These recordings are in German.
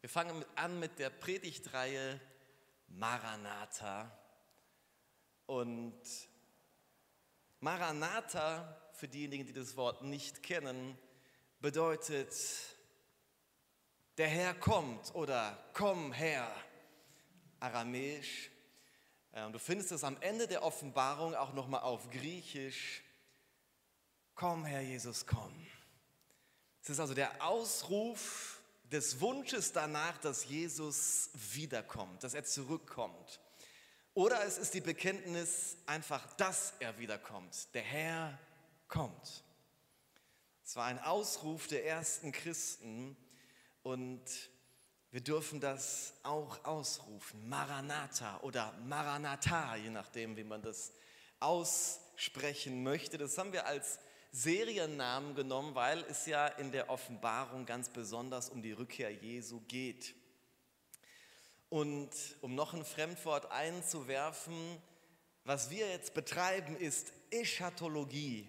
Wir fangen an mit der Predigtreihe Maranatha. Und Maranatha, für diejenigen, die das Wort nicht kennen, bedeutet, der Herr kommt oder komm her, aramäisch. Äh, du findest es am Ende der Offenbarung auch nochmal auf Griechisch. Komm, Herr Jesus, komm. Es ist also der Ausruf des Wunsches danach, dass Jesus wiederkommt, dass er zurückkommt. Oder es ist die Bekenntnis einfach, dass er wiederkommt. Der Herr kommt. Es war ein Ausruf der ersten Christen und wir dürfen das auch ausrufen. Maranatha oder Maranatha, je nachdem, wie man das aussprechen möchte. Das haben wir als Seriennamen genommen, weil es ja in der Offenbarung ganz besonders um die Rückkehr Jesu geht. Und um noch ein Fremdwort einzuwerfen, was wir jetzt betreiben, ist Eschatologie.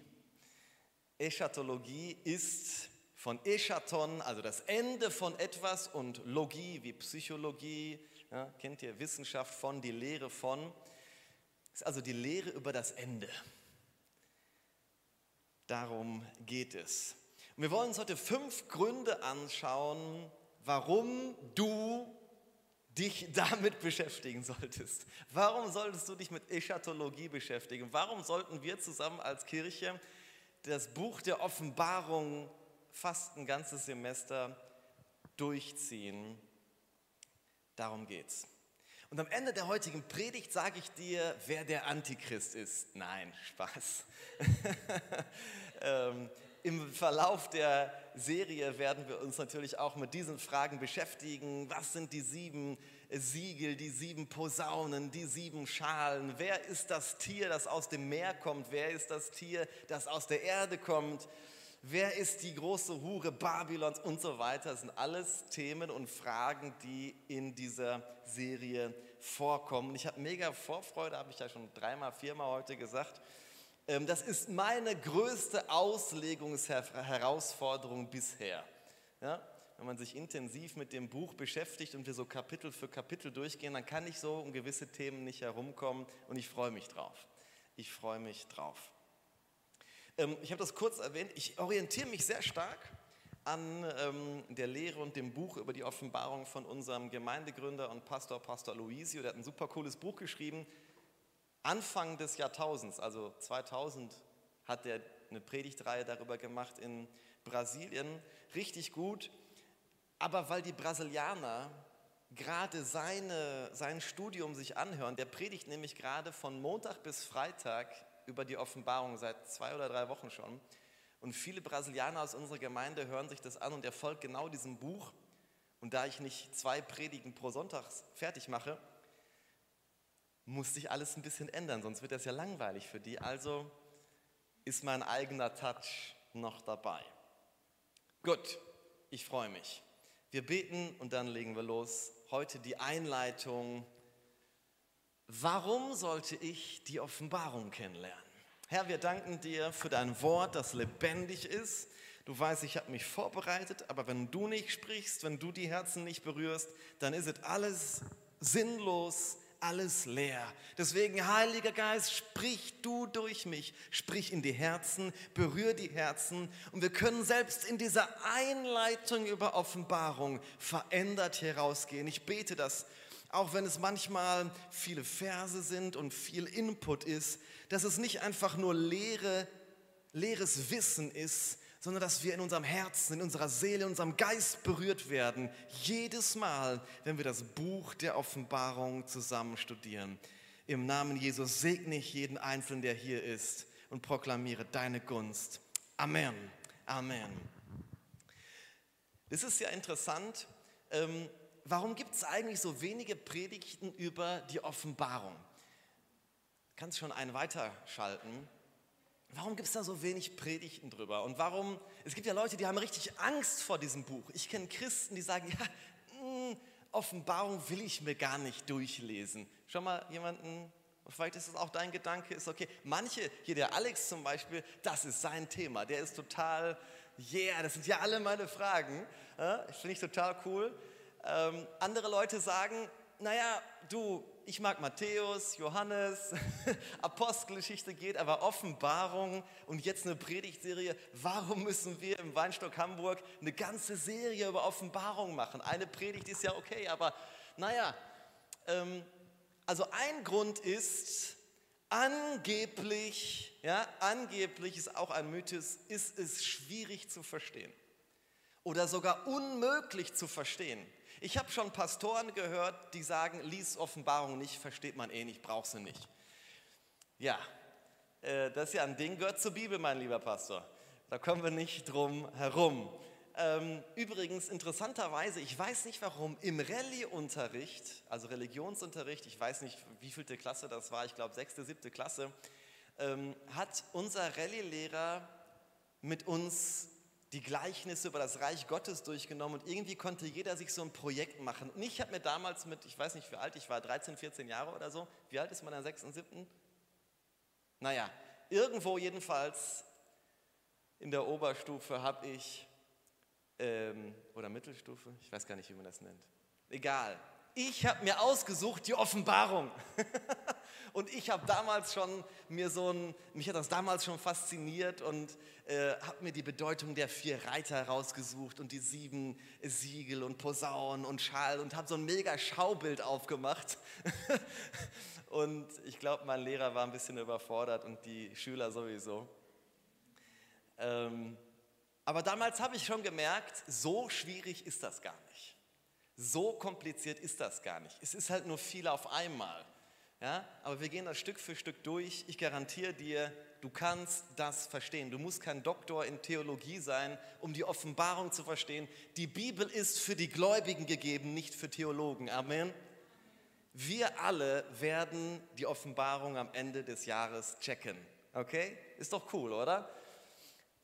Eschatologie ist von Eschaton, also das Ende von etwas, und Logie wie Psychologie, ja, kennt ihr Wissenschaft von, die Lehre von, ist also die Lehre über das Ende. Darum geht es. Und wir wollen uns heute fünf Gründe anschauen, warum du dich damit beschäftigen solltest. Warum solltest du dich mit Eschatologie beschäftigen? Warum sollten wir zusammen als Kirche das Buch der Offenbarung fast ein ganzes Semester durchziehen? Darum geht's. Und am Ende der heutigen Predigt sage ich dir, wer der Antichrist ist. Nein, Spaß. ähm, Im Verlauf der Serie werden wir uns natürlich auch mit diesen Fragen beschäftigen. Was sind die sieben Siegel, die sieben Posaunen, die sieben Schalen? Wer ist das Tier, das aus dem Meer kommt? Wer ist das Tier, das aus der Erde kommt? Wer ist die große Hure Babylons und so weiter? Das sind alles Themen und Fragen, die in dieser Serie vorkommen. Ich habe mega Vorfreude, habe ich ja schon dreimal, viermal heute gesagt. Ähm, das ist meine größte Auslegungsherausforderung bisher. Ja? Wenn man sich intensiv mit dem Buch beschäftigt und wir so Kapitel für Kapitel durchgehen, dann kann ich so um gewisse Themen nicht herumkommen und ich freue mich drauf. Ich freue mich drauf. Ähm, ich habe das kurz erwähnt, ich orientiere mich sehr stark an ähm, der Lehre und dem Buch über die Offenbarung von unserem Gemeindegründer und Pastor, Pastor Luisio. Der hat ein super cooles Buch geschrieben. Anfang des Jahrtausends, also 2000, hat er eine Predigtreihe darüber gemacht in Brasilien. Richtig gut. Aber weil die Brasilianer gerade seine, sein Studium sich anhören, der predigt nämlich gerade von Montag bis Freitag über die Offenbarung seit zwei oder drei Wochen schon. Und viele Brasilianer aus unserer Gemeinde hören sich das an und er folgt genau diesem Buch. Und da ich nicht zwei Predigen pro Sonntag fertig mache, muss sich alles ein bisschen ändern, sonst wird das ja langweilig für die. Also ist mein eigener Touch noch dabei. Gut, ich freue mich. Wir beten und dann legen wir los. Heute die Einleitung. Warum sollte ich die Offenbarung kennenlernen? Herr, wir danken dir für dein Wort, das lebendig ist. Du weißt, ich habe mich vorbereitet, aber wenn du nicht sprichst, wenn du die Herzen nicht berührst, dann ist es alles sinnlos, alles leer. Deswegen, Heiliger Geist, sprich du durch mich, sprich in die Herzen, berühr die Herzen und wir können selbst in dieser Einleitung über Offenbarung verändert herausgehen. Ich bete das auch wenn es manchmal viele Verse sind und viel Input ist, dass es nicht einfach nur leere, leeres Wissen ist, sondern dass wir in unserem Herzen, in unserer Seele, in unserem Geist berührt werden. Jedes Mal, wenn wir das Buch der Offenbarung zusammen studieren. Im Namen Jesus segne ich jeden Einzelnen, der hier ist und proklamiere deine Gunst. Amen. Amen. Es ist ja interessant, ähm, warum gibt es eigentlich so wenige Predigten über die Offenbarung? Kannst schon einen weiterschalten. Warum gibt es da so wenig Predigten drüber? Und warum, es gibt ja Leute, die haben richtig Angst vor diesem Buch. Ich kenne Christen, die sagen, ja, mh, hm, Offenbarung will ich mir gar nicht durchlesen. Schon mal jemanden, vielleicht ist das auch dein Gedanke, ist okay. Manche, hier der Alex zum Beispiel, das ist sein Thema. Der ist total, yeah, das sind ja alle meine Fragen. Ja, Finde ich total cool. Ähm, andere Leute sagen, naja, du, ich mag Matthäus, Johannes, Apostelgeschichte geht, aber Offenbarung und jetzt eine Predigtserie. Warum müssen wir im Weinstock Hamburg eine ganze Serie über Offenbarung machen? Eine Predigt ist ja okay, aber naja, ähm, also ein Grund ist, angeblich, ja, angeblich ist auch ein Mythos, ist es schwierig zu verstehen oder sogar unmöglich zu verstehen. Ich habe schon Pastoren gehört, die sagen, lies Offenbarung nicht, versteht man eh nicht, brauchst du nicht. Ja, äh, das ist ja ein Ding, gehört zur Bibel, mein lieber Pastor. Da kommen wir nicht drum herum. Ähm, übrigens, interessanterweise, ich weiß nicht warum, im Rallye-Unterricht, also Religionsunterricht, ich weiß nicht, wie vielte Klasse das war, ich glaube sechste, siebte Klasse, ähm, hat unser Rallye-Lehrer mit uns die Gleichnisse über das Reich Gottes durchgenommen und irgendwie konnte jeder sich so ein Projekt machen. Und ich habe mir damals mit, ich weiß nicht wie alt ich war, 13, 14 Jahre oder so, wie alt ist man in der sechsten, siebten? Naja, irgendwo jedenfalls in der Oberstufe habe ich, ähm, oder Mittelstufe, ich weiß gar nicht, wie man das nennt. Egal. Ich habe mir ausgesucht die Offenbarung. Und ich habe damals schon mir so ein, mich hat das damals schon fasziniert und äh, habe mir die Bedeutung der vier Reiter rausgesucht und die sieben Siegel und Posaunen und Schall und habe so ein mega Schaubild aufgemacht. und ich glaube, mein Lehrer war ein bisschen überfordert und die Schüler sowieso. Ähm, aber damals habe ich schon gemerkt, so schwierig ist das gar nicht. So kompliziert ist das gar nicht. Es ist halt nur viel auf einmal. Ja, aber wir gehen das Stück für Stück durch. Ich garantiere dir, du kannst das verstehen. Du musst kein Doktor in Theologie sein, um die Offenbarung zu verstehen. Die Bibel ist für die Gläubigen gegeben, nicht für Theologen. Amen. Wir alle werden die Offenbarung am Ende des Jahres checken. Okay? Ist doch cool, oder?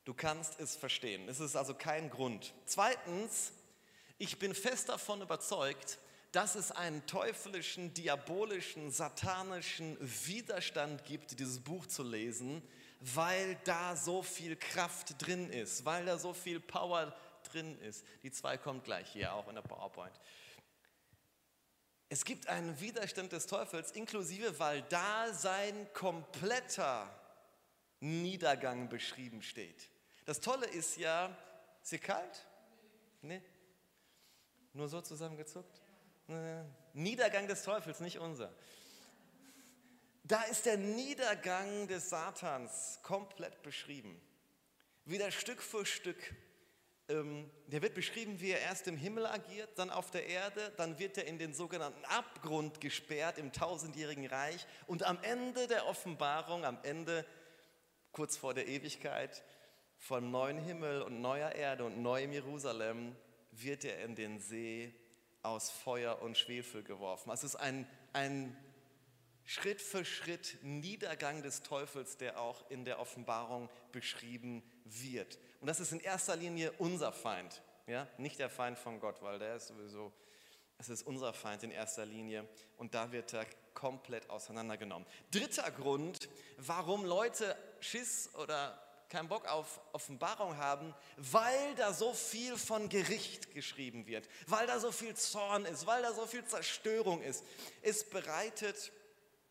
Du kannst es verstehen. Es ist also kein Grund. Zweitens, ich bin fest davon überzeugt, dass es einen teuflischen, diabolischen, satanischen Widerstand gibt, dieses Buch zu lesen, weil da so viel Kraft drin ist, weil da so viel Power drin ist. Die zwei kommt gleich hier auch in der PowerPoint. Es gibt einen Widerstand des Teufels, inklusive, weil da sein kompletter Niedergang beschrieben steht. Das Tolle ist ja, ist hier kalt? Nee? Nur so zusammengezuckt? Niedergang des Teufels, nicht unser. Da ist der Niedergang des Satans komplett beschrieben. Wieder Stück für Stück. Ähm, der wird beschrieben, wie er erst im Himmel agiert, dann auf der Erde, dann wird er in den sogenannten Abgrund gesperrt im tausendjährigen Reich und am Ende der Offenbarung, am Ende, kurz vor der Ewigkeit, von neuen Himmel und neuer Erde und neuem Jerusalem, wird er in den See aus Feuer und Schwefel geworfen. Es ist ein, ein Schritt für Schritt Niedergang des Teufels, der auch in der Offenbarung beschrieben wird. Und das ist in erster Linie unser Feind, ja? nicht der Feind von Gott, weil der ist sowieso, es ist unser Feind in erster Linie und da wird er komplett auseinandergenommen. Dritter Grund, warum Leute Schiss oder keinen Bock auf Offenbarung haben, weil da so viel von Gericht geschrieben wird, weil da so viel Zorn ist, weil da so viel Zerstörung ist. Es bereitet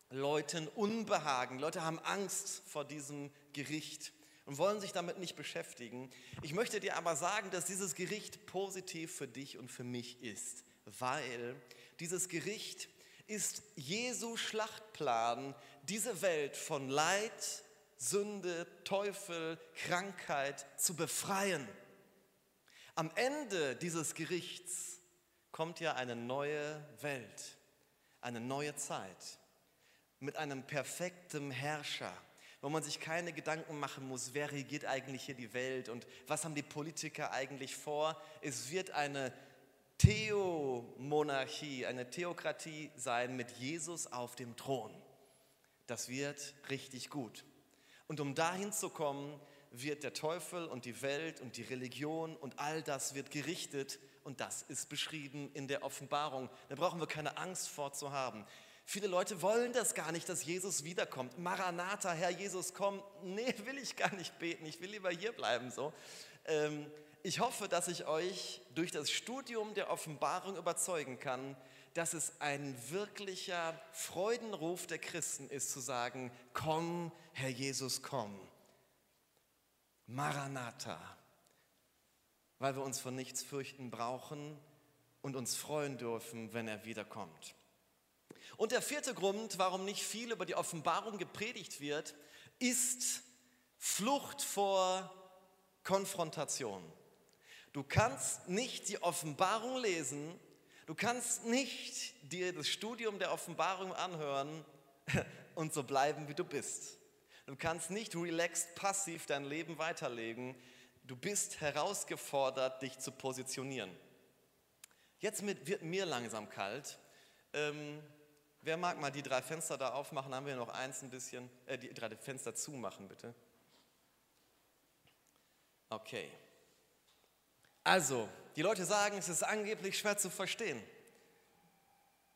Leuten Unbehagen. Leute haben Angst vor diesem Gericht und wollen sich damit nicht beschäftigen. Ich möchte dir aber sagen, dass dieses Gericht positiv für dich und für mich ist, weil dieses Gericht ist Jesu Schlachtplan, diese Welt von Leid, Sünde, Teufel, Krankheit zu befreien. Am Ende dieses Gerichts kommt ja eine neue Welt, eine neue Zeit mit einem perfekten Herrscher, wo man sich keine Gedanken machen muss, wer regiert eigentlich hier die Welt und was haben die Politiker eigentlich vor. Es wird eine Theomonarchie, eine Theokratie sein mit Jesus auf dem Thron. Das wird richtig gut. Und um dahin zu kommen, wird der Teufel und die Welt und die Religion und all das wird gerichtet und das ist beschrieben in der Offenbarung. Da brauchen wir keine Angst vor zu haben. Viele Leute wollen das gar nicht, dass Jesus wiederkommt. Maranatha, Herr Jesus, komm. Nee, will ich gar nicht beten. Ich will lieber hier bleiben so. Ähm, Ich hoffe, dass ich euch durch das Studium der Offenbarung überzeugen kann, dass es ein wirklicher Freudenruf der Christen ist, zu sagen, komm, Herr Jesus, komm. Maranatha, weil wir uns vor nichts fürchten brauchen und uns freuen dürfen, wenn er wiederkommt. Und der vierte Grund, warum nicht viel über die Offenbarung gepredigt wird, ist Flucht vor Konfrontation. Du kannst nicht die Offenbarung lesen, du kannst nicht dir das Studium der Offenbarung anhören und so bleiben, wie du bist. Du kannst nicht relaxed passiv dein Leben weiterlegen. Du bist herausgefordert, dich zu positionieren. Jetzt wird mir langsam kalt. Ähm, wer mag mal die drei Fenster da aufmachen? Haben wir noch eins ein bisschen? Äh, die drei Fenster zumachen, bitte. Okay. Also, die Leute sagen, es ist angeblich schwer zu verstehen.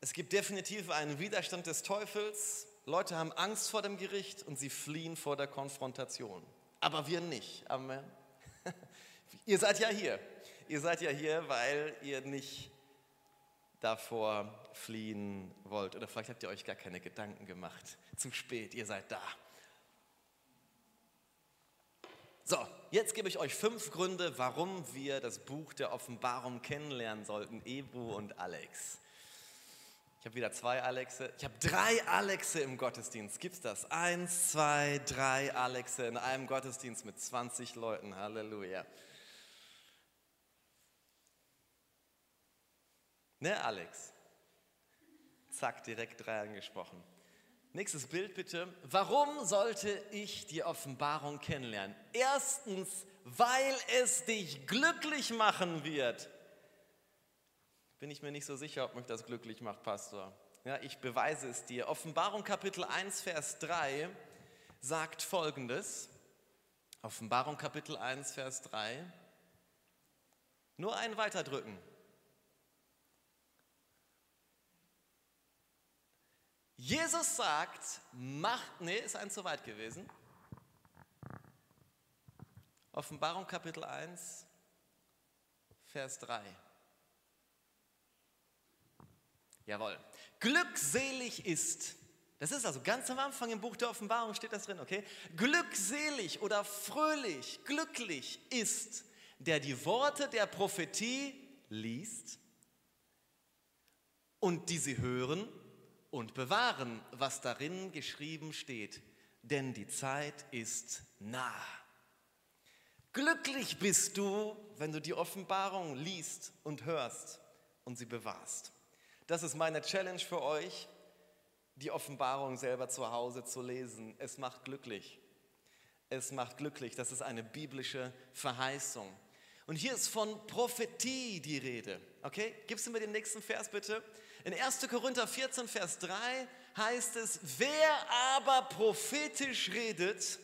Es gibt definitiv einen Widerstand des Teufels. Leute haben Angst vor dem Gericht und sie fliehen vor der Konfrontation. Aber wir nicht. Amen. ihr seid ja hier. Ihr seid ja hier, weil ihr nicht davor fliehen wollt. Oder vielleicht habt ihr euch gar keine Gedanken gemacht. Zu spät, ihr seid da. So, jetzt gebe ich euch fünf Gründe, warum wir das Buch der Offenbarung kennenlernen sollten, Ebu und Alex. Ich habe wieder zwei Alexe. Ich habe drei Alexe im Gottesdienst. Gibt es das? Eins, zwei, drei Alexe in einem Gottesdienst mit 20 Leuten. Halleluja. Ne, Alex? Zack, direkt drei angesprochen. Nächstes Bild bitte. Warum sollte ich die Offenbarung kennenlernen? Erstens, weil es dich glücklich machen wird bin ich mir nicht so sicher, ob mich das glücklich macht, Pastor. Ja, ich beweise es dir. Offenbarung Kapitel 1, Vers 3 sagt folgendes. Offenbarung Kapitel 1, Vers 3. Nur einen weiterdrücken. Jesus sagt, macht, nee, ist ein zu weit gewesen. Offenbarung Kapitel 1, Vers 3. Jawohl. Glückselig ist. Das ist also ganz am Anfang im Buch der Offenbarung steht das drin, okay? Glückselig oder fröhlich, glücklich ist, der die Worte der Prophetie liest und die sie hören und bewahren, was darin geschrieben steht, denn die Zeit ist nah. Glücklich bist du, wenn du die Offenbarung liest und hörst und sie bewahrst. Das ist meine Challenge für euch, die Offenbarung selber zu Hause zu lesen. Es macht glücklich. Es macht glücklich. Das ist eine biblische Verheißung. Und hier ist von Prophetie die Rede. Okay? Gibst du mir den nächsten Vers bitte? In 1. Korinther 14, Vers 3 heißt es, wer aber prophetisch redet,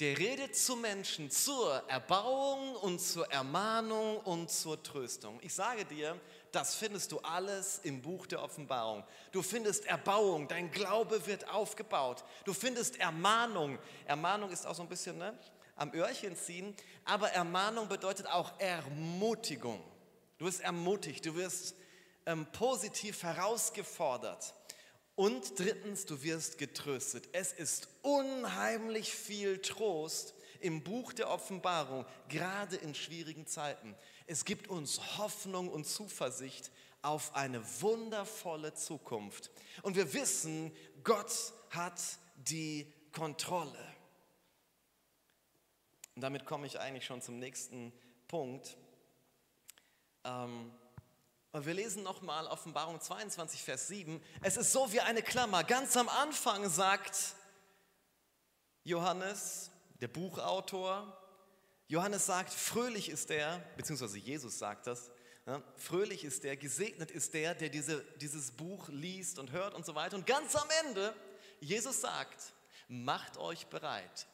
der redet zu Menschen zur Erbauung und zur Ermahnung und zur Tröstung. Ich sage dir, das findest du alles im Buch der Offenbarung. Du findest Erbauung, dein Glaube wird aufgebaut. Du findest Ermahnung. Ermahnung ist auch so ein bisschen ne, am Öhrchen ziehen, aber Ermahnung bedeutet auch Ermutigung. Du wirst ermutigt, du wirst ähm, positiv herausgefordert. Und drittens, du wirst getröstet. Es ist unheimlich viel Trost im Buch der Offenbarung, gerade in schwierigen Zeiten. Es gibt uns Hoffnung und Zuversicht auf eine wundervolle Zukunft. Und wir wissen, Gott hat die Kontrolle. Und damit komme ich eigentlich schon zum nächsten Punkt. Ähm, wir lesen nochmal Offenbarung 22, Vers 7. Es ist so wie eine Klammer. Ganz am Anfang sagt Johannes, der Buchautor, Johannes sagt, fröhlich ist der, beziehungsweise Jesus sagt das, ja, fröhlich ist der, gesegnet ist der, der diese, dieses Buch liest und hört und so weiter. Und ganz am Ende, Jesus sagt, macht euch bereit,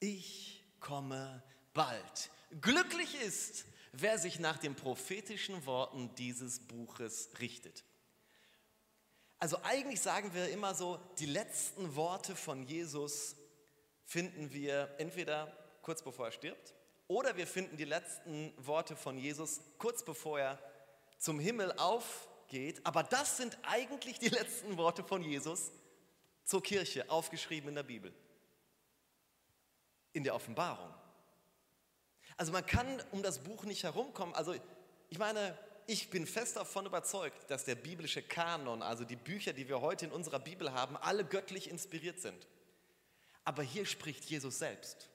ich komme bald. Glücklich ist, wer sich nach den prophetischen Worten dieses Buches richtet. Also eigentlich sagen wir immer so, die letzten Worte von Jesus finden wir entweder kurz bevor er stirbt Oder wir finden die letzten Worte von Jesus kurz bevor er zum Himmel aufgeht. Aber das sind eigentlich die letzten Worte von Jesus zur Kirche, aufgeschrieben in der Bibel. In der Offenbarung. Also man kann um das Buch nicht herumkommen. Also ich meine, ich bin fest davon überzeugt, dass der biblische Kanon, also die Bücher, die wir heute in unserer Bibel haben, alle göttlich inspiriert sind. Aber hier spricht Jesus selbst.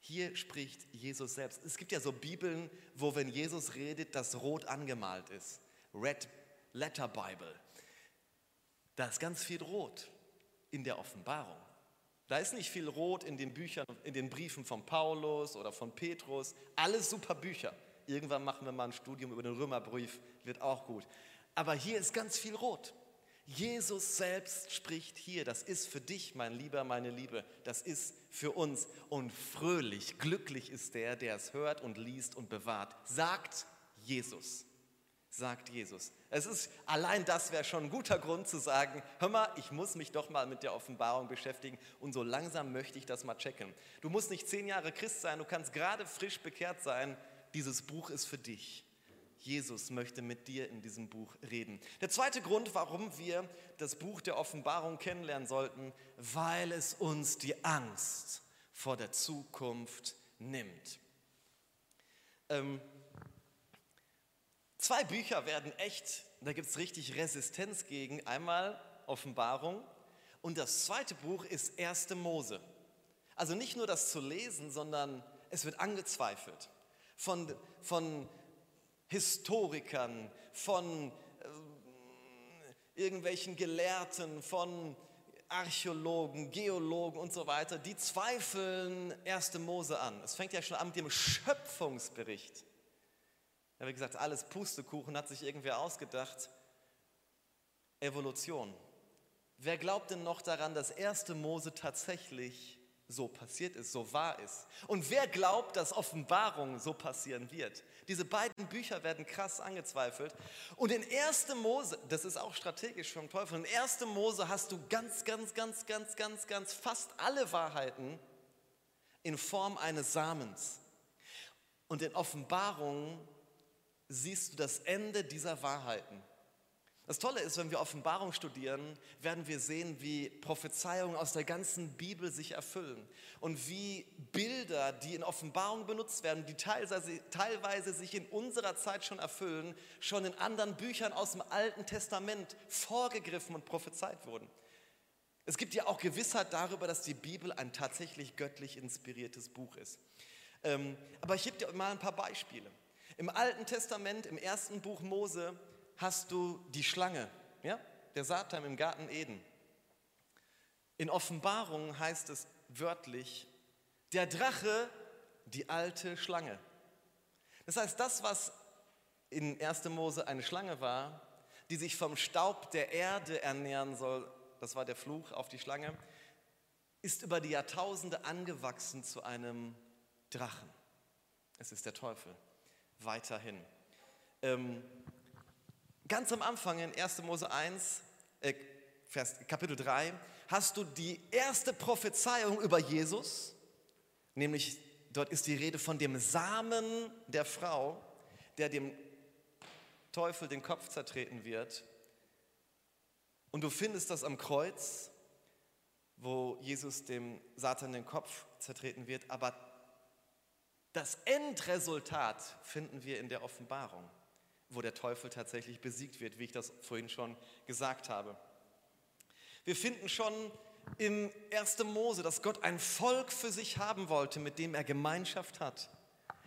Hier spricht Jesus selbst. Es gibt ja so Bibeln, wo wenn Jesus redet, das rot angemalt ist. Red Letter Bible. Da ist ganz viel rot in der Offenbarung. Da ist nicht viel rot in den Büchern, in den Briefen von Paulus oder von Petrus. Alles super Bücher. Irgendwann machen wir mal ein Studium über den Römerbrief, wird auch gut. Aber hier ist ganz viel rot. Jesus selbst spricht hier, das ist für dich, mein Lieber, meine Liebe, das ist für uns. Und fröhlich, glücklich ist der, der es hört und liest und bewahrt, sagt Jesus. Sagt Jesus. Es ist allein das wäre schon ein guter Grund zu sagen, hör mal, ich muss mich doch mal mit der Offenbarung beschäftigen und so langsam möchte ich das mal checken. Du musst nicht zehn Jahre Christ sein, du kannst gerade frisch bekehrt sein. Dieses Buch ist für dich. Jesus möchte mit dir in diesem Buch reden. Der zweite Grund, warum wir das Buch der Offenbarung kennenlernen sollten, weil es uns die Angst vor der Zukunft nimmt. Ähm, zwei Bücher werden echt, da gibt es richtig Resistenz gegen. Einmal Offenbarung und das zweite Buch ist Erste Mose. Also nicht nur das zu lesen, sondern es wird angezweifelt von, von Historikern, von äh, irgendwelchen Gelehrten, von Archäologen, Geologen und so weiter, die zweifeln 1. Mose an. Es fängt ja schon an mit dem Schöpfungsbericht. Ja, wie gesagt, alles Pustekuchen hat sich irgendwer ausgedacht. Evolution. Wer glaubt denn noch daran, dass 1. Mose tatsächlich so passiert ist, so wahr ist. Und wer glaubt, dass Offenbarung so passieren wird? Diese beiden Bücher werden krass angezweifelt. Und in 1. Mose, das ist auch strategisch vom Teufel, in 1. Mose hast du ganz, ganz, ganz, ganz, ganz, ganz fast alle Wahrheiten in Form eines Samens. Und in Offenbarung siehst du das Ende dieser Wahrheiten. Das Tolle ist, wenn wir Offenbarung studieren, werden wir sehen, wie Prophezeiungen aus der ganzen Bibel sich erfüllen und wie Bilder, die in Offenbarung benutzt werden, die teilweise, teilweise sich in unserer Zeit schon erfüllen, schon in anderen Büchern aus dem Alten Testament vorgegriffen und prophezeit wurden. Es gibt ja auch Gewissheit darüber, dass die Bibel ein tatsächlich göttlich inspiriertes Buch ist. Ähm, aber ich gebe dir mal ein paar Beispiele. Im Alten Testament, im ersten Buch Mose, hast du die Schlange, ja? der Satan im Garten Eden. In Offenbarung heißt es wörtlich, der Drache, die alte Schlange. Das heißt, das, was in 1. Mose eine Schlange war, die sich vom Staub der Erde ernähren soll, das war der Fluch auf die Schlange, ist über die Jahrtausende angewachsen zu einem Drachen. Es ist der Teufel. Weiterhin. Ähm, Ganz am Anfang in 1. Mose 1, äh, Vers, Kapitel 3, hast du die erste Prophezeiung über Jesus, nämlich dort ist die Rede von dem Samen der Frau, der dem Teufel den Kopf zertreten wird. Und du findest das am Kreuz, wo Jesus dem Satan den Kopf zertreten wird, aber das Endresultat finden wir in der Offenbarung wo der Teufel tatsächlich besiegt wird, wie ich das vorhin schon gesagt habe. Wir finden schon im 1. Mose, dass Gott ein Volk für sich haben wollte, mit dem er Gemeinschaft hat.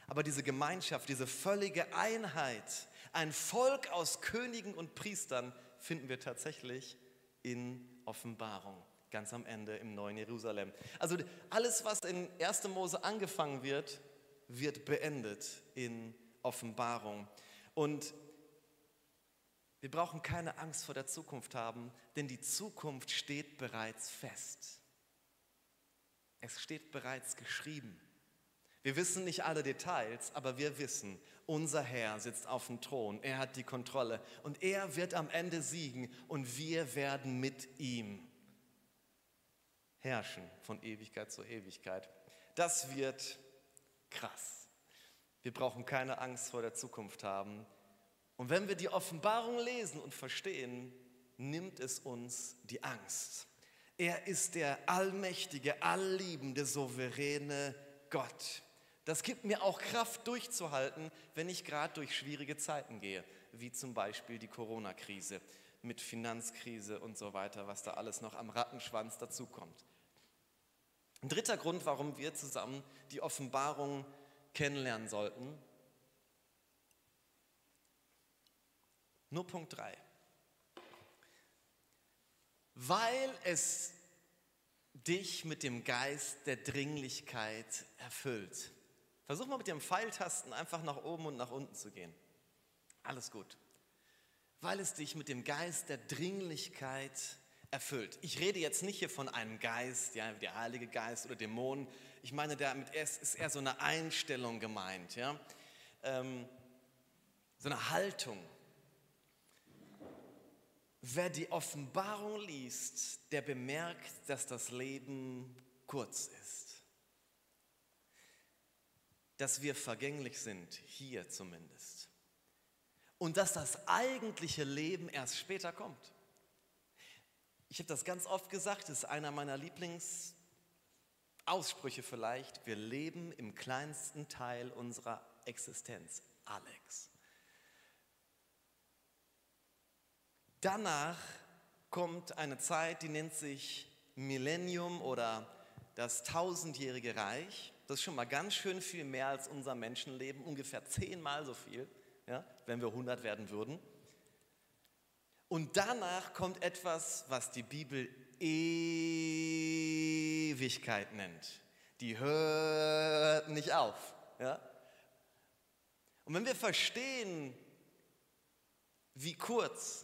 Aber diese Gemeinschaft, diese völlige Einheit, ein Volk aus Königen und Priestern, finden wir tatsächlich in Offenbarung, ganz am Ende im neuen Jerusalem. Also alles, was in 1. Mose angefangen wird, wird beendet in Offenbarung. Und wir brauchen keine Angst vor der Zukunft haben, denn die Zukunft steht bereits fest. Es steht bereits geschrieben. Wir wissen nicht alle Details, aber wir wissen, unser Herr sitzt auf dem Thron, er hat die Kontrolle und er wird am Ende siegen und wir werden mit ihm herrschen von Ewigkeit zu Ewigkeit. Das wird Krass. Wir brauchen keine Angst vor der Zukunft haben. Und wenn wir die Offenbarung lesen und verstehen, nimmt es uns die Angst. Er ist der allmächtige, allliebende, souveräne Gott. Das gibt mir auch Kraft durchzuhalten, wenn ich gerade durch schwierige Zeiten gehe, wie zum Beispiel die Corona-Krise mit Finanzkrise und so weiter, was da alles noch am Rattenschwanz dazukommt. Ein dritter Grund, warum wir zusammen die Offenbarung kennenlernen sollten. Nur Punkt 3 weil es dich mit dem Geist der Dringlichkeit erfüllt. Versuch mal mit dem Pfeiltasten einfach nach oben und nach unten zu gehen. Alles gut. Weil es dich mit dem Geist der Dringlichkeit erfüllt. Ich rede jetzt nicht hier von einem Geist, ja, der Heilige Geist oder Dämonen. Ich meine, damit ist eher so eine Einstellung gemeint, ja, ähm, so eine Haltung. Wer die Offenbarung liest, der bemerkt, dass das Leben kurz ist. Dass wir vergänglich sind, hier zumindest. Und dass das eigentliche Leben erst später kommt. Ich habe das ganz oft gesagt, das ist einer meiner Lieblingsausprüche vielleicht. Wir leben im kleinsten Teil unserer Existenz. Alex. Danach kommt eine Zeit, die nennt sich Millennium oder das tausendjährige Reich. Das ist schon mal ganz schön viel mehr als unser Menschenleben, ungefähr zehnmal so viel, ja, wenn wir 100 werden würden. Und danach kommt etwas, was die Bibel Ewigkeit nennt. Die hört nicht auf. Ja? Und wenn wir verstehen, wie kurz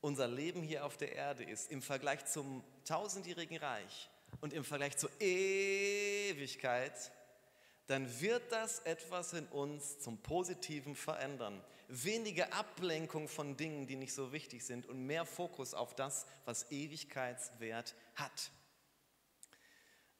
unser Leben hier auf der Erde ist, im Vergleich zum tausendjährigen Reich und im Vergleich zur Ewigkeit, dann wird das etwas in uns zum Positiven verändern. Weniger Ablenkung von Dingen, die nicht so wichtig sind und mehr Fokus auf das, was Ewigkeitswert hat.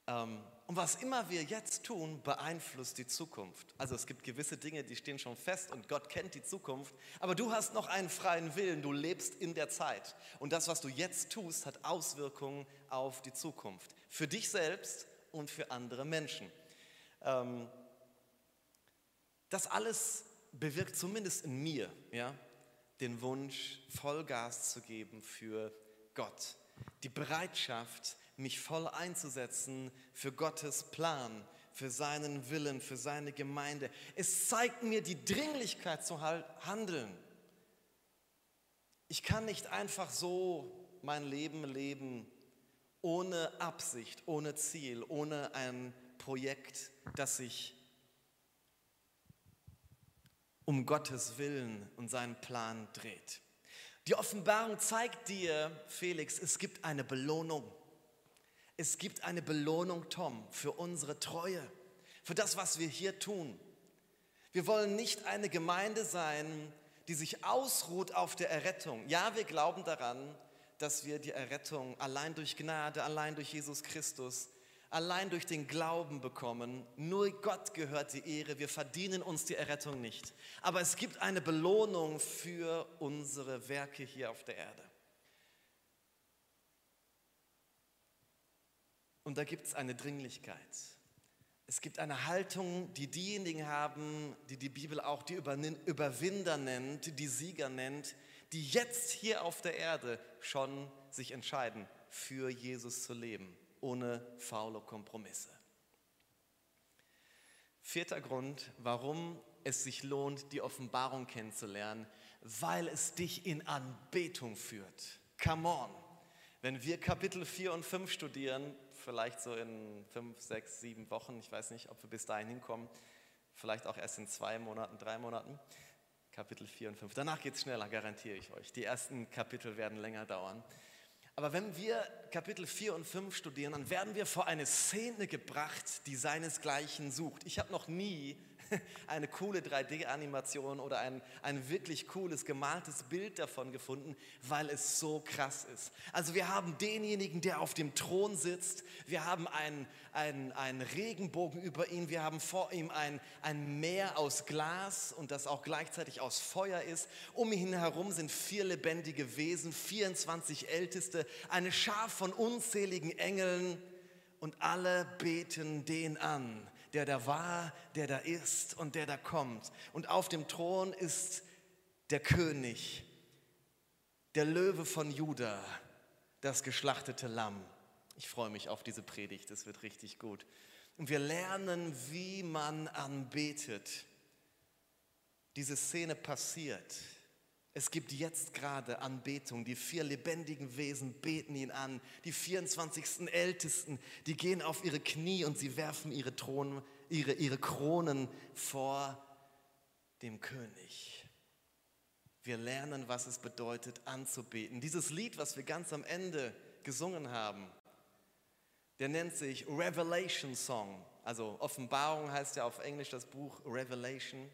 Ähm, und was immer wir jetzt tun, beeinflusst die Zukunft. Also es gibt gewisse Dinge, die stehen schon fest und Gott kennt die Zukunft, aber du hast noch einen freien Willen, du lebst in der Zeit. Und das, was du jetzt tust, hat Auswirkungen auf die Zukunft. Für dich selbst und für andere Menschen. Ähm, das alles bewirkt zumindest in mir ja, den Wunsch, Vollgas zu geben für Gott. Die Bereitschaft, mich voll einzusetzen für Gottes Plan, für seinen Willen, für seine Gemeinde. Es zeigt mir die Dringlichkeit zu handeln. Ich kann nicht einfach so mein Leben leben ohne Absicht, ohne Ziel, ohne ein Projekt, das sich um Gottes Willen und seinen Plan dreht. Die Offenbarung zeigt dir, Felix, es gibt eine Belohnung. Es gibt eine Belohnung, Tom, für unsere Treue, für das, was wir hier tun. Wir wollen nicht eine Gemeinde sein, die sich ausruht auf der Errettung. Ja, wir glauben daran, dass wir die Errettung allein durch Gnade, allein durch Jesus Christus, allein durch den Glauben bekommen. Nur Gott gehört die Ehre. Wir verdienen uns die Errettung nicht. Aber es gibt eine Belohnung für unsere Werke hier auf der Erde. Und da gibt es eine Dringlichkeit. Es gibt eine Haltung, die diejenigen haben, die die Bibel auch die Überwinder nennt, die Sieger nennt, die jetzt hier auf der Erde schon sich entscheiden, für Jesus zu leben, ohne faule Kompromisse. Vierter Grund, warum es sich lohnt, die Offenbarung kennenzulernen, weil es dich in Anbetung führt. Come on. Wenn wir Kapitel 4 und 5 studieren, vielleicht so in fünf, sechs, sieben Wochen. Ich weiß nicht, ob wir bis dahin hinkommen. Vielleicht auch erst in zwei Monaten, drei Monaten. Kapitel 4 und 5. Danach geht es schneller, garantiere ich euch. Die ersten Kapitel werden länger dauern. Aber wenn wir Kapitel 4 und 5 studieren, dann werden wir vor eine Szene gebracht, die seinesgleichen sucht. Ich habe noch nie eine coole 3D-Animation oder ein, ein wirklich cooles gemaltes Bild davon gefunden, weil es so krass ist. Also wir haben denjenigen, der auf dem Thron sitzt, wir haben einen, einen, einen Regenbogen über ihn, wir haben vor ihm ein, ein Meer aus Glas und das auch gleichzeitig aus Feuer ist. Um ihn herum sind vier lebendige Wesen, 24 Älteste, eine Schar von unzähligen Engeln und alle beten den an der da war, der da ist und der da kommt. Und auf dem Thron ist der König, der Löwe von Juda, das geschlachtete Lamm. Ich freue mich auf diese Predigt, es wird richtig gut. Und wir lernen, wie man anbetet. Diese Szene passiert es gibt jetzt gerade Anbetung. Die vier lebendigen Wesen beten ihn an. Die 24. Ältesten, die gehen auf ihre Knie und sie werfen ihre, Thron, ihre, ihre Kronen vor dem König. Wir lernen, was es bedeutet, anzubeten. Dieses Lied, was wir ganz am Ende gesungen haben, der nennt sich Revelation Song. Also Offenbarung heißt ja auf Englisch das Buch Revelation.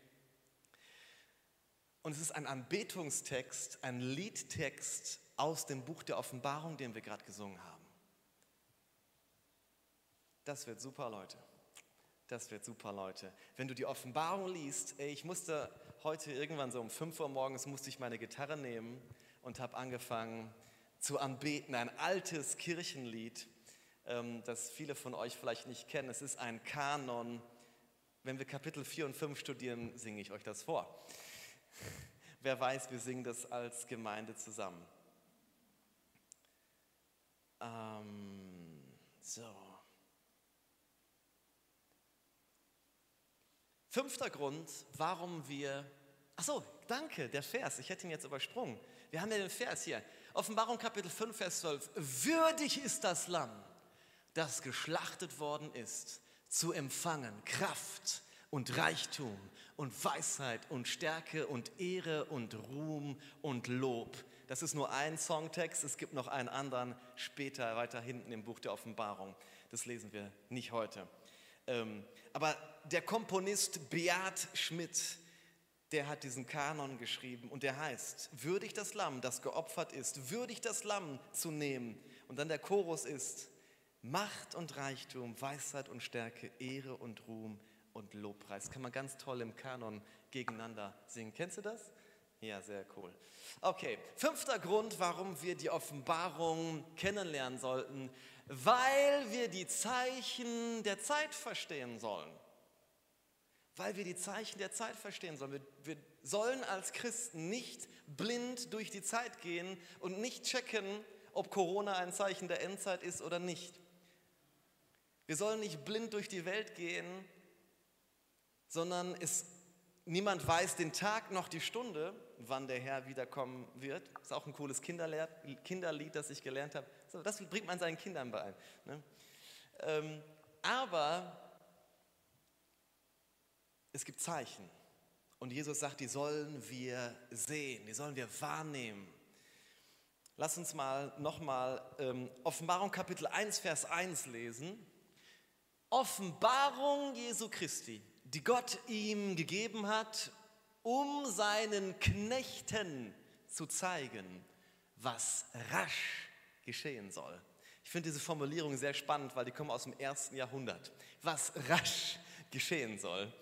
Und es ist ein Anbetungstext, ein Liedtext aus dem Buch der Offenbarung, den wir gerade gesungen haben. Das wird super, Leute. Das wird super, Leute. Wenn du die Offenbarung liest, ey, ich musste heute irgendwann so um 5 Uhr morgens musste ich meine Gitarre nehmen und habe angefangen zu anbeten. Ein altes Kirchenlied, ähm, das viele von euch vielleicht nicht kennen. Es ist ein Kanon. Wenn wir Kapitel 4 und 5 studieren, singe ich euch das vor. Wer weiß, wir singen das als Gemeinde zusammen. Ähm, so. Fünfter Grund, warum wir. Ach so, danke, der Vers. Ich hätte ihn jetzt übersprungen. Wir haben ja den Vers hier. Offenbarung Kapitel 5, Vers 12. Würdig ist das Lamm, das geschlachtet worden ist, zu empfangen Kraft und Reichtum und Weisheit und Stärke und Ehre und Ruhm und Lob. Das ist nur ein Songtext, es gibt noch einen anderen später weiter hinten im Buch der Offenbarung. Das lesen wir nicht heute. Ähm, aber der Komponist Beat Schmidt, der hat diesen Kanon geschrieben und der heißt, würdig das Lamm, das geopfert ist, würdig das Lamm zu nehmen. Und dann der Chorus ist, Macht und Reichtum, Weisheit und Stärke, Ehre und Ruhm, und Lobpreis. Kann man ganz toll im Kanon gegeneinander singen. Kennst du das? Ja, sehr cool. Okay, fünfter Grund, warum wir die Offenbarung kennenlernen sollten, weil wir die Zeichen der Zeit verstehen sollen. Weil wir die Zeichen der Zeit verstehen sollen. Wir, wir sollen als Christen nicht blind durch die Zeit gehen und nicht checken, ob Corona ein Zeichen der Endzeit ist oder nicht. Wir sollen nicht blind durch die Welt gehen sondern es, niemand weiß den Tag noch die Stunde, wann der Herr wiederkommen wird. Ist auch ein cooles Kinderlied, das ich gelernt habe. Das bringt man seinen Kindern bei. Ne? Ähm, aber es gibt Zeichen. Und Jesus sagt, die sollen wir sehen, die sollen wir wahrnehmen. Lass uns mal nochmal ähm, Offenbarung Kapitel 1, Vers 1 lesen. Offenbarung Jesu Christi, die Gott ihm gegeben hat, um seinen Knechten zu zeigen, was rasch geschehen soll. Ich finde diese Formulierung sehr spannend, weil die kommen aus dem ersten Jahrhundert. Was rasch geschehen soll.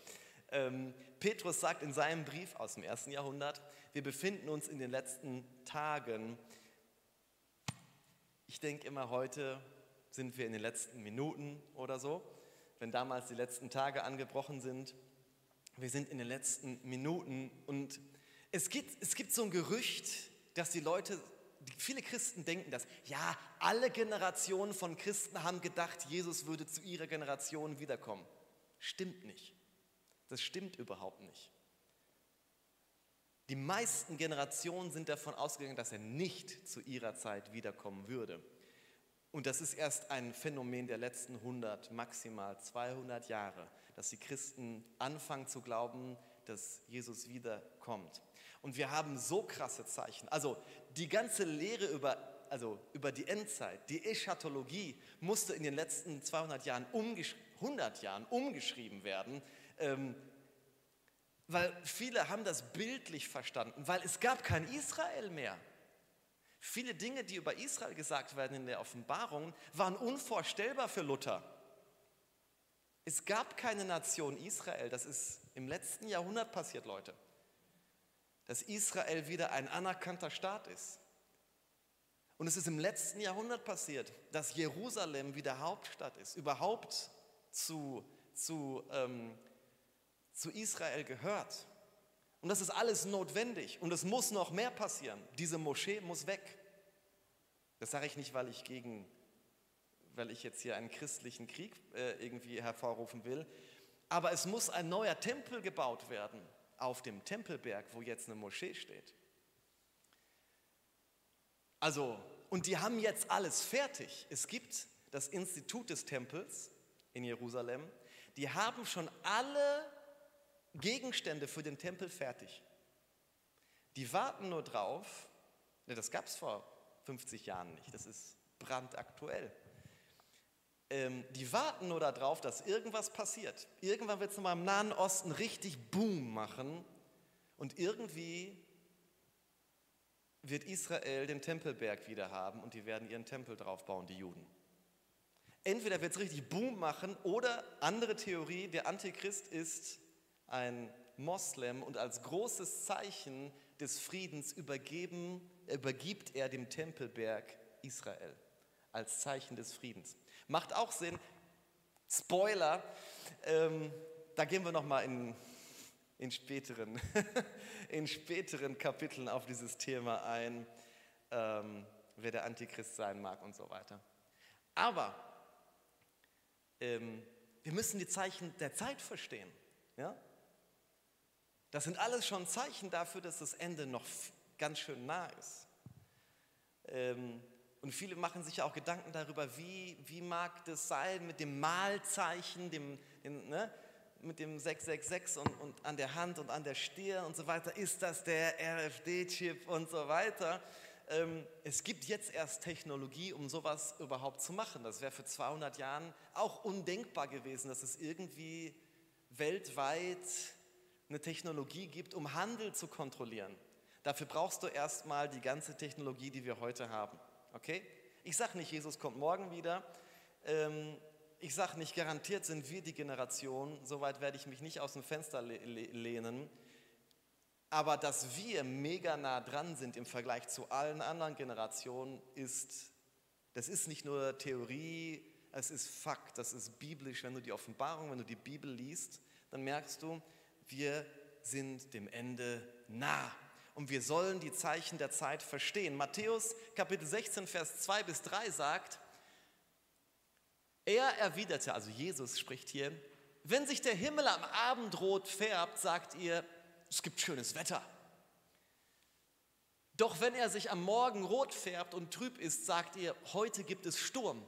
Ähm, Petrus sagt in seinem Brief aus dem ersten Jahrhundert, wir befinden uns in den letzten Tagen. Ich denke immer, heute sind wir in den letzten Minuten oder so wenn damals die letzten Tage angebrochen sind. Wir sind in den letzten Minuten und es gibt, es gibt so ein Gerücht, dass die Leute, viele Christen denken das, ja, alle Generationen von Christen haben gedacht, Jesus würde zu ihrer Generation wiederkommen. Stimmt nicht. Das stimmt überhaupt nicht. Die meisten Generationen sind davon ausgegangen, dass er nicht zu ihrer Zeit wiederkommen würde. Und das ist erst ein Phänomen der letzten 100, maximal 200 Jahre, dass die Christen anfangen zu glauben, dass Jesus wiederkommt. Und wir haben so krasse Zeichen. Also die ganze Lehre über, also über die Endzeit, die Eschatologie, musste in den letzten 200 Jahren, 100 Jahren umgeschrieben werden. Ähm, Weil viele haben das bildlich verstanden, weil es gab kein Israel mehr. Viele Dinge, die über Israel gesagt werden in der Offenbarung, waren unvorstellbar für Luther. Es gab keine Nation Israel. Das ist im letzten Jahrhundert passiert, Leute. Dass Israel wieder ein anerkannter Staat ist. Und es ist im letzten Jahrhundert passiert, dass Jerusalem wieder Hauptstadt ist, überhaupt zu, zu, ähm, zu Israel gehört. Und das ist alles notwendig und es muss noch mehr passieren. Diese Moschee muss weg. Das sage ich nicht, weil ich gegen, weil ich jetzt hier einen christlichen Krieg äh, irgendwie hervorrufen will. Aber es muss ein neuer Tempel gebaut werden auf dem Tempelberg, wo jetzt eine Moschee steht. Also, und die haben jetzt alles fertig. Es gibt das Institut des Tempels in Jerusalem. Die haben schon alle Gegenstände für den Tempel fertig. Die warten nur drauf, ne, das gab es vor 50 Jahren nicht, das ist brandaktuell. Ähm, die warten nur darauf, dass irgendwas passiert. Irgendwann wird es nochmal im Nahen Osten richtig Boom machen und irgendwie wird Israel den Tempelberg wieder haben und die werden ihren Tempel draufbauen, die Juden. Entweder wird es richtig Boom machen oder andere Theorie, der Antichrist ist ein Moslem und als großes Zeichen des Friedens übergeben, übergibt er dem Tempelberg Israel als Zeichen des Friedens. Macht auch Sinn. Spoiler, ähm, da gehen wir nochmal in, in, späteren, in späteren Kapiteln auf dieses Thema ein, ähm, wer der Antichrist sein mag und so weiter. Aber ähm, wir müssen die Zeichen der Zeit verstehen. Ja? Das sind alles schon Zeichen dafür, dass das Ende noch ganz schön nah ist. Ähm, und viele machen sich ja auch Gedanken darüber, wie, wie mag das sein mit dem Malzeichen, dem, dem, ne, mit dem 666 und, und an der Hand und an der Stirn und so weiter. Ist das der RFD-Chip und so weiter? Ähm, es gibt jetzt erst Technologie, um sowas überhaupt zu machen. Das wäre für 200 Jahren auch undenkbar gewesen, dass es irgendwie weltweit eine Technologie gibt, um Handel zu kontrollieren. Dafür brauchst du erstmal die ganze Technologie, die wir heute haben. Okay? Ich sage nicht, Jesus kommt morgen wieder. Ähm, ich sage nicht, garantiert sind wir die Generation. Soweit werde ich mich nicht aus dem Fenster lehnen. Aber dass wir mega nah dran sind im Vergleich zu allen anderen Generationen, ist, das ist nicht nur Theorie, es ist Fakt, das ist biblisch. Wenn du die Offenbarung, wenn du die Bibel liest, dann merkst du, wir sind dem Ende nah. Und wir sollen die Zeichen der Zeit verstehen. Matthäus Kapitel 16, Vers 2 bis 3 sagt, er erwiderte, also Jesus spricht hier, wenn sich der Himmel am Abend rot färbt, sagt ihr, es gibt schönes Wetter. Doch wenn er sich am Morgen rot färbt und trüb ist, sagt ihr, heute gibt es Sturm.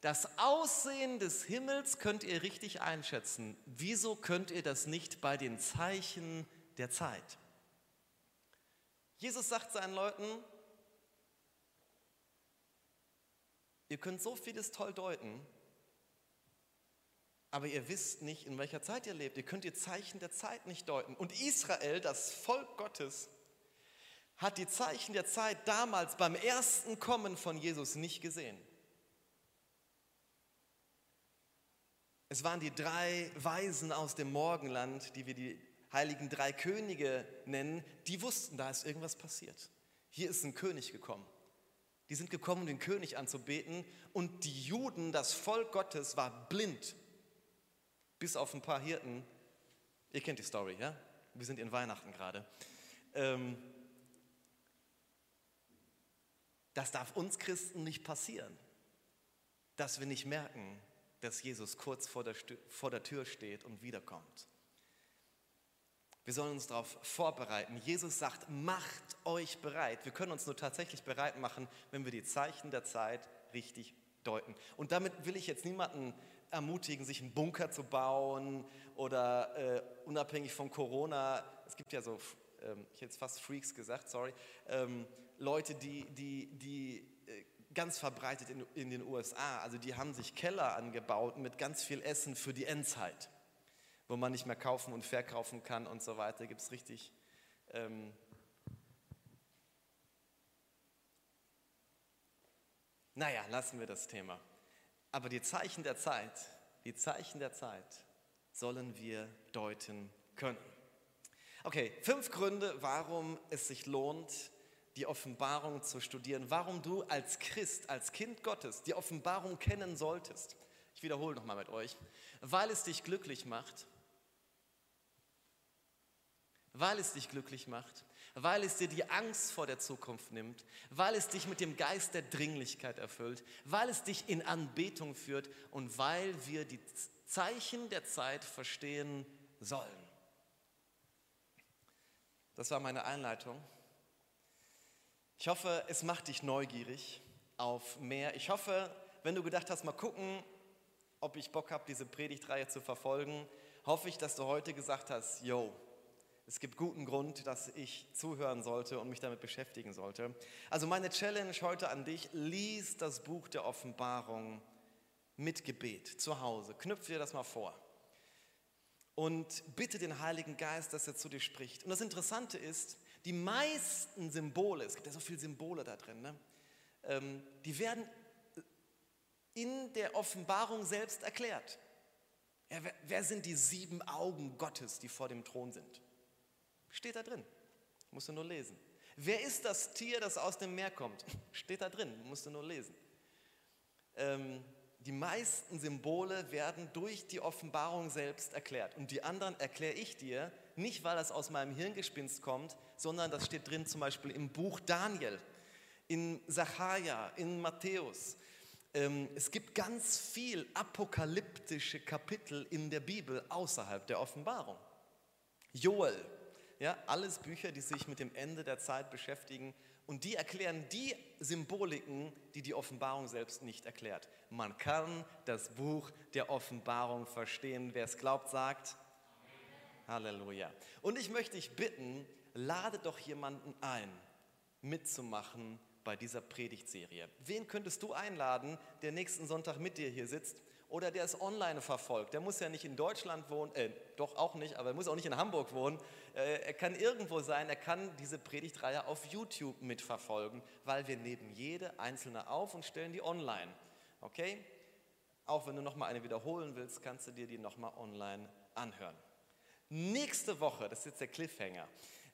Das Aussehen des Himmels könnt ihr richtig einschätzen. Wieso könnt ihr das nicht bei den Zeichen der Zeit? Jesus sagt seinen Leuten, ihr könnt so vieles toll deuten, aber ihr wisst nicht, in welcher Zeit ihr lebt. Ihr könnt die Zeichen der Zeit nicht deuten. Und Israel, das Volk Gottes, hat die Zeichen der Zeit damals beim ersten Kommen von Jesus nicht gesehen. Es waren die drei Weisen aus dem Morgenland, die wir die heiligen drei Könige nennen, die wussten, da ist irgendwas passiert. Hier ist ein König gekommen. Die sind gekommen, um den König anzubeten und die Juden, das Volk Gottes, war blind. Bis auf ein paar Hirten. Ihr kennt die Story, ja? Wir sind in Weihnachten gerade. Ähm, das darf uns Christen nicht passieren, dass wir nicht merken, dass Jesus kurz vor der, vor der Tür steht und wiederkommt. Wir sollen uns darauf vorbereiten. Jesus sagt, macht euch bereit. Wir können uns nur tatsächlich bereit machen, wenn wir die Zeichen der Zeit richtig deuten. Und damit will ich jetzt niemanden ermutigen, sich einen Bunker zu bauen oder äh, unabhängig von Corona, es gibt ja so, ähm, ich hätte jetzt fast Freaks gesagt, sorry, ähm, Leute, die, die, die ganz verbreitet in, in, den USA. Also die haben sich Keller angebaut mit ganz viel Essen für die Endzeit. wo man nicht mehr kaufen und verkaufen kann und so weiter. Gibt es richtig. Ähm, naja, lassen wir das Thema. Aber die Zeichen der Zeit, die Zeichen der Zeit sollen wir deuten können. Okay, fünf Gründe, warum es sich lohnt, die Offenbarung zu studieren, warum du als Christ, als Kind Gottes die Offenbarung kennen solltest. Ich wiederhole nochmal mit euch, weil es dich glücklich macht, weil es dich glücklich macht, weil es dir die Angst vor der Zukunft nimmt, weil es dich mit dem Geist der Dringlichkeit erfüllt, weil es dich in Anbetung führt und weil wir die Zeichen der Zeit verstehen sollen. Das war meine Einleitung. Ich hoffe, es macht dich neugierig auf mehr. Ich hoffe, wenn du gedacht hast, mal gucken, ob ich Bock habe, diese Predigtreihe zu verfolgen, hoffe ich, dass du heute gesagt hast, yo, es gibt guten Grund, dass ich zuhören sollte und mich damit beschäftigen sollte. Also meine Challenge heute an dich, lies das Buch der Offenbarung mit Gebet zu Hause. Knüpf dir das mal vor. Und bitte den Heiligen Geist, dass er zu dir spricht. Und das Interessante ist, die meisten Symbole, es gibt ja so viele Symbole da drin, ne? ähm, die werden in der Offenbarung selbst erklärt. Ja, wer, wer sind die sieben Augen Gottes, die vor dem Thron sind? Steht da drin. Musst du nur lesen. Wer ist das Tier, das aus dem Meer kommt? Steht da drin. Musst du nur lesen. Ähm, die meisten Symbole werden durch die Offenbarung selbst erklärt. Und die anderen erkläre ich dir, nicht weil das aus meinem Hirngespinst kommt, sondern das steht drin zum Beispiel im Buch Daniel, in Sacharja, in Matthäus. Ähm, es gibt ganz viel apokalyptische Kapitel in der Bibel außerhalb der Offenbarung. Joel, ja, alles Bücher, die sich mit dem Ende der Zeit beschäftigen und die erklären die Symboliken, die die Offenbarung selbst nicht erklärt. Man kann das Buch der Offenbarung verstehen. Wer es glaubt, sagt Halleluja. Und ich möchte dich bitten, lade doch jemanden ein, mitzumachen bei dieser Predigtserie. Wen könntest du einladen, der nächsten Sonntag mit dir hier sitzt oder der es online verfolgt. Der muss ja nicht in Deutschland wohnen, äh, doch auch nicht, aber er muss auch nicht in Hamburg wohnen. Äh, er kann irgendwo sein, er kann diese Predigtreihe auf YouTube mitverfolgen, weil wir nehmen jede einzelne auf und stellen die online. Okay? Auch wenn du nochmal eine wiederholen willst, kannst du dir die nochmal online anhören. Nächste Woche, das ist jetzt der Cliffhanger,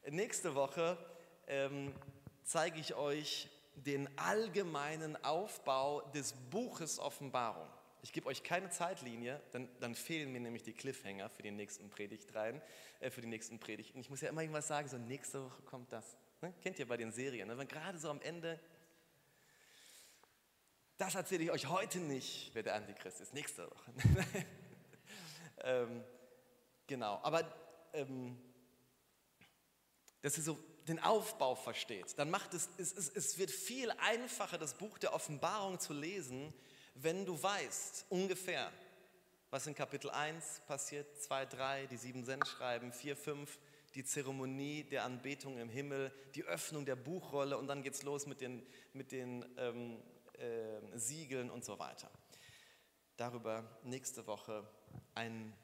nächste Woche ähm, zeige ich euch den allgemeinen Aufbau des Buches Offenbarung. Ich gebe euch keine Zeitlinie, dann, dann, fehlen mir nämlich die Cliffhanger für die nächsten Predigtreihen, äh, für die nächsten Predigten. Ich muss ja immer irgendwas sagen, so nächste Woche kommt das. Ne? Kennt ihr bei den Serien, ne? wenn gerade so am Ende, das erzähle ich euch heute nicht, wer der Antichrist ist, nächste Woche. ähm, genau, aber ähm, dass ihr so den Aufbau versteht, dann macht es, es, es, es wird viel einfacher, das Buch der Offenbarung zu lesen, wenn du weißt ungefähr, was in Kapitel 1 passiert, 2, 3, die sieben Sendschreiben, 4, 5, die Zeremonie der Anbetung im Himmel, die Öffnung der Buchrolle und dann geht es los mit den, mit den ähm, äh, Siegeln und so weiter. Darüber nächste Woche ein,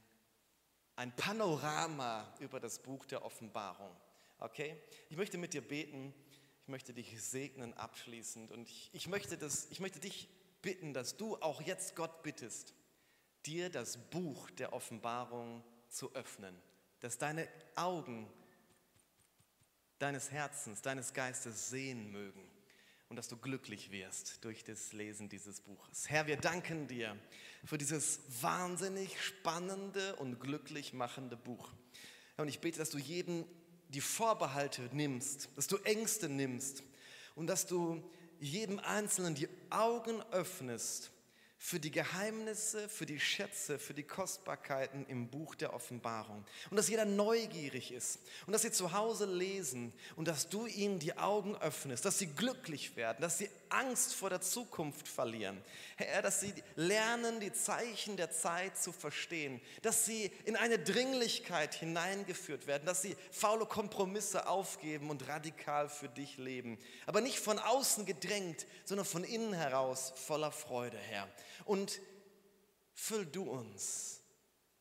ein Panorama über das Buch der Offenbarung. Okay? Ich möchte mit dir beten, ich möchte dich segnen abschließend und ich, ich, möchte, das, ich möchte dich bitten, dass du auch jetzt Gott bittest, dir das Buch der Offenbarung zu öffnen, dass deine Augen deines Herzens, deines Geistes sehen mögen und dass du glücklich wirst durch das Lesen dieses Buches. Herr, wir danken dir für dieses wahnsinnig spannende und glücklich machende Buch. Und ich bete, dass du jeden die Vorbehalte nimmst, dass du Ängste nimmst und dass du jedem Einzelnen die Augen öffnest für die Geheimnisse, für die Schätze, für die Kostbarkeiten im Buch der Offenbarung. Und dass jeder neugierig ist und dass sie zu Hause lesen und dass du ihnen die Augen öffnest, dass sie glücklich werden, dass sie Angst vor der Zukunft verlieren. Herr, dass sie lernen, die Zeichen der Zeit zu verstehen, dass sie in eine Dringlichkeit hineingeführt werden, dass sie faule Kompromisse aufgeben und radikal für dich leben. Aber nicht von außen gedrängt, sondern von innen heraus voller Freude, Herr. Und füll du uns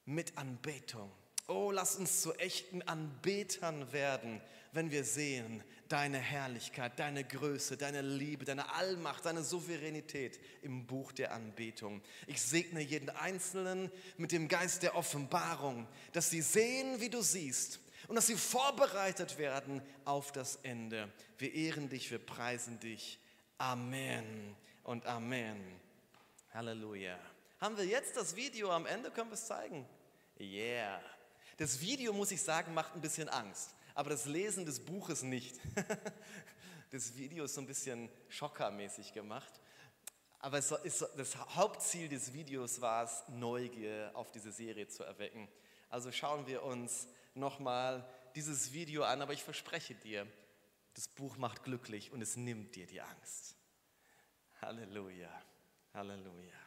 mit Anbetung Oh, lass uns zu echten Anbetern werden, wenn wir sehen deine Herrlichkeit, deine Größe, deine Liebe, deine Allmacht, deine Souveränität im Buch der Anbetung. Ich segne jeden Einzelnen mit dem Geist der Offenbarung, dass sie sehen, wie du siehst und dass sie vorbereitet werden auf das Ende. Wir ehren dich, wir preisen dich. Amen und Amen. Halleluja. Haben wir jetzt das Video am Ende? Können wir es zeigen? Yeah. Das Video, muss ich sagen, macht ein bisschen Angst, aber das Lesen des Buches nicht. Das Video ist so ein bisschen schockermäßig gemacht. Aber das Hauptziel des Videos war es, Neugier auf diese Serie zu erwecken. Also schauen wir uns nochmal dieses Video an, aber ich verspreche dir, das Buch macht glücklich und es nimmt dir die Angst. Halleluja, Halleluja.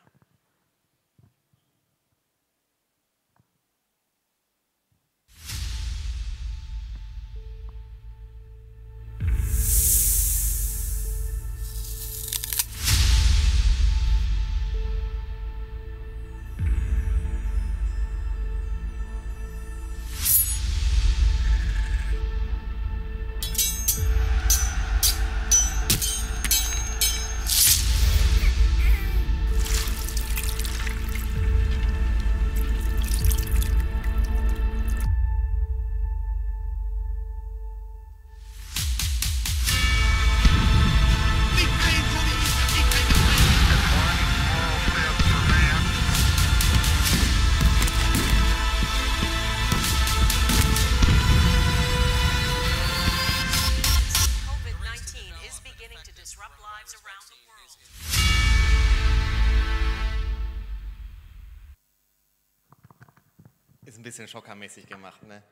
Bisschen schockermäßig gemacht, ne?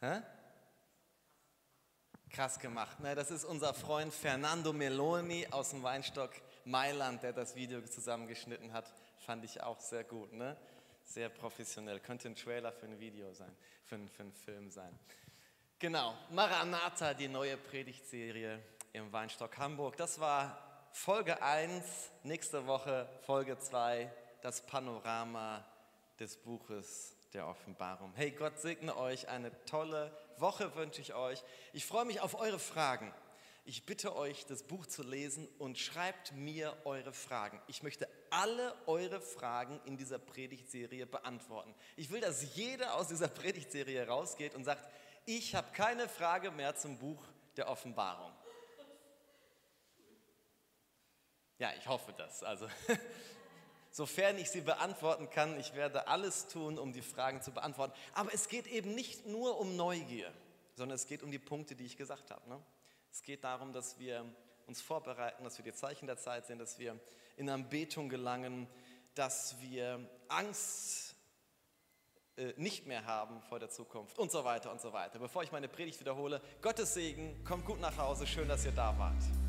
Hä? Krass gemacht, ne? Das ist unser Freund Fernando Meloni aus dem Weinstock Mailand, der das Video zusammengeschnitten hat. Fand ich auch sehr gut, ne? Sehr professionell. Könnte ein Trailer für ein Video sein, für, für einen Film sein. Genau, Maranatha, die neue Predigtserie im Weinstock Hamburg. Das war Folge 1, nächste Woche Folge 2, das Panorama des Buches der Offenbarung. Hey, Gott segne euch. Eine tolle Woche wünsche ich euch. Ich freue mich auf eure Fragen. Ich bitte euch, das Buch zu lesen und schreibt mir eure Fragen. Ich möchte alle eure Fragen in dieser Predigtserie beantworten. Ich will, dass jeder aus dieser Predigtserie rausgeht und sagt, ich habe keine Frage mehr zum Buch der Offenbarung. Ja, ich hoffe das. Also sofern ich sie beantworten kann. Ich werde alles tun, um die Fragen zu beantworten. Aber es geht eben nicht nur um Neugier, sondern es geht um die Punkte, die ich gesagt habe. Ne? Es geht darum, dass wir uns vorbereiten, dass wir die Zeichen der Zeit sehen, dass wir in Anbetung gelangen, dass wir Angst äh, nicht mehr haben vor der Zukunft und so weiter und so weiter. Bevor ich meine Predigt wiederhole, Gottes Segen, kommt gut nach Hause, schön, dass ihr da wart.